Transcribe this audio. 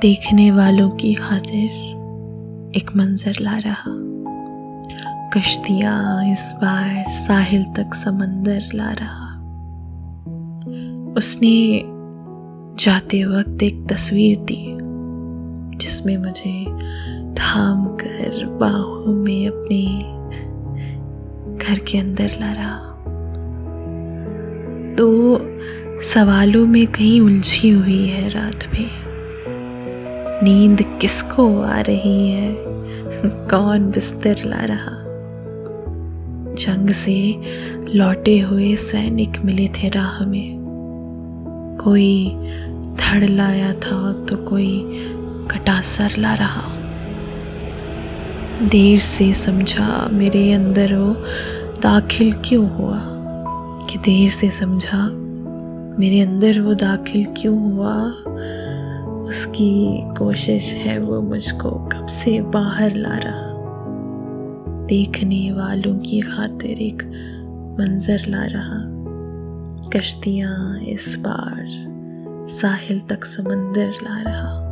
देखने वालों की खातिर एक मंजर ला रहा। कश्तियाँ इस बार साहिल तक समंदर ला रहा। उसने जाते वक्त एक तस्वीर दी, जिसमें मुझे थाम कर बाहों में अपने घर के अंदर ला रहा। तो सवालों में कहीं उलझी हुई है रात में। नींद किसको आ रही है? कौन बिस्तर ला रहा? जंग से लौटे हुए सैनिक मिले थे राह में। कोई धड़ लाया था तो कोई कटासर ला रहा। देर से समझा मेरे अंदर वो दाखिल क्यों हुआ? कि देर से समझा मेरे अंदर वो दाखिल क्यों हुआ? उसकी कोशिश है वो मुझको कब से बाहर ला रहा। देखने वालों की खातिर एक मंजर ला रहा। कश्तियाँ इस बार साहिल तक समंदर ला रहा।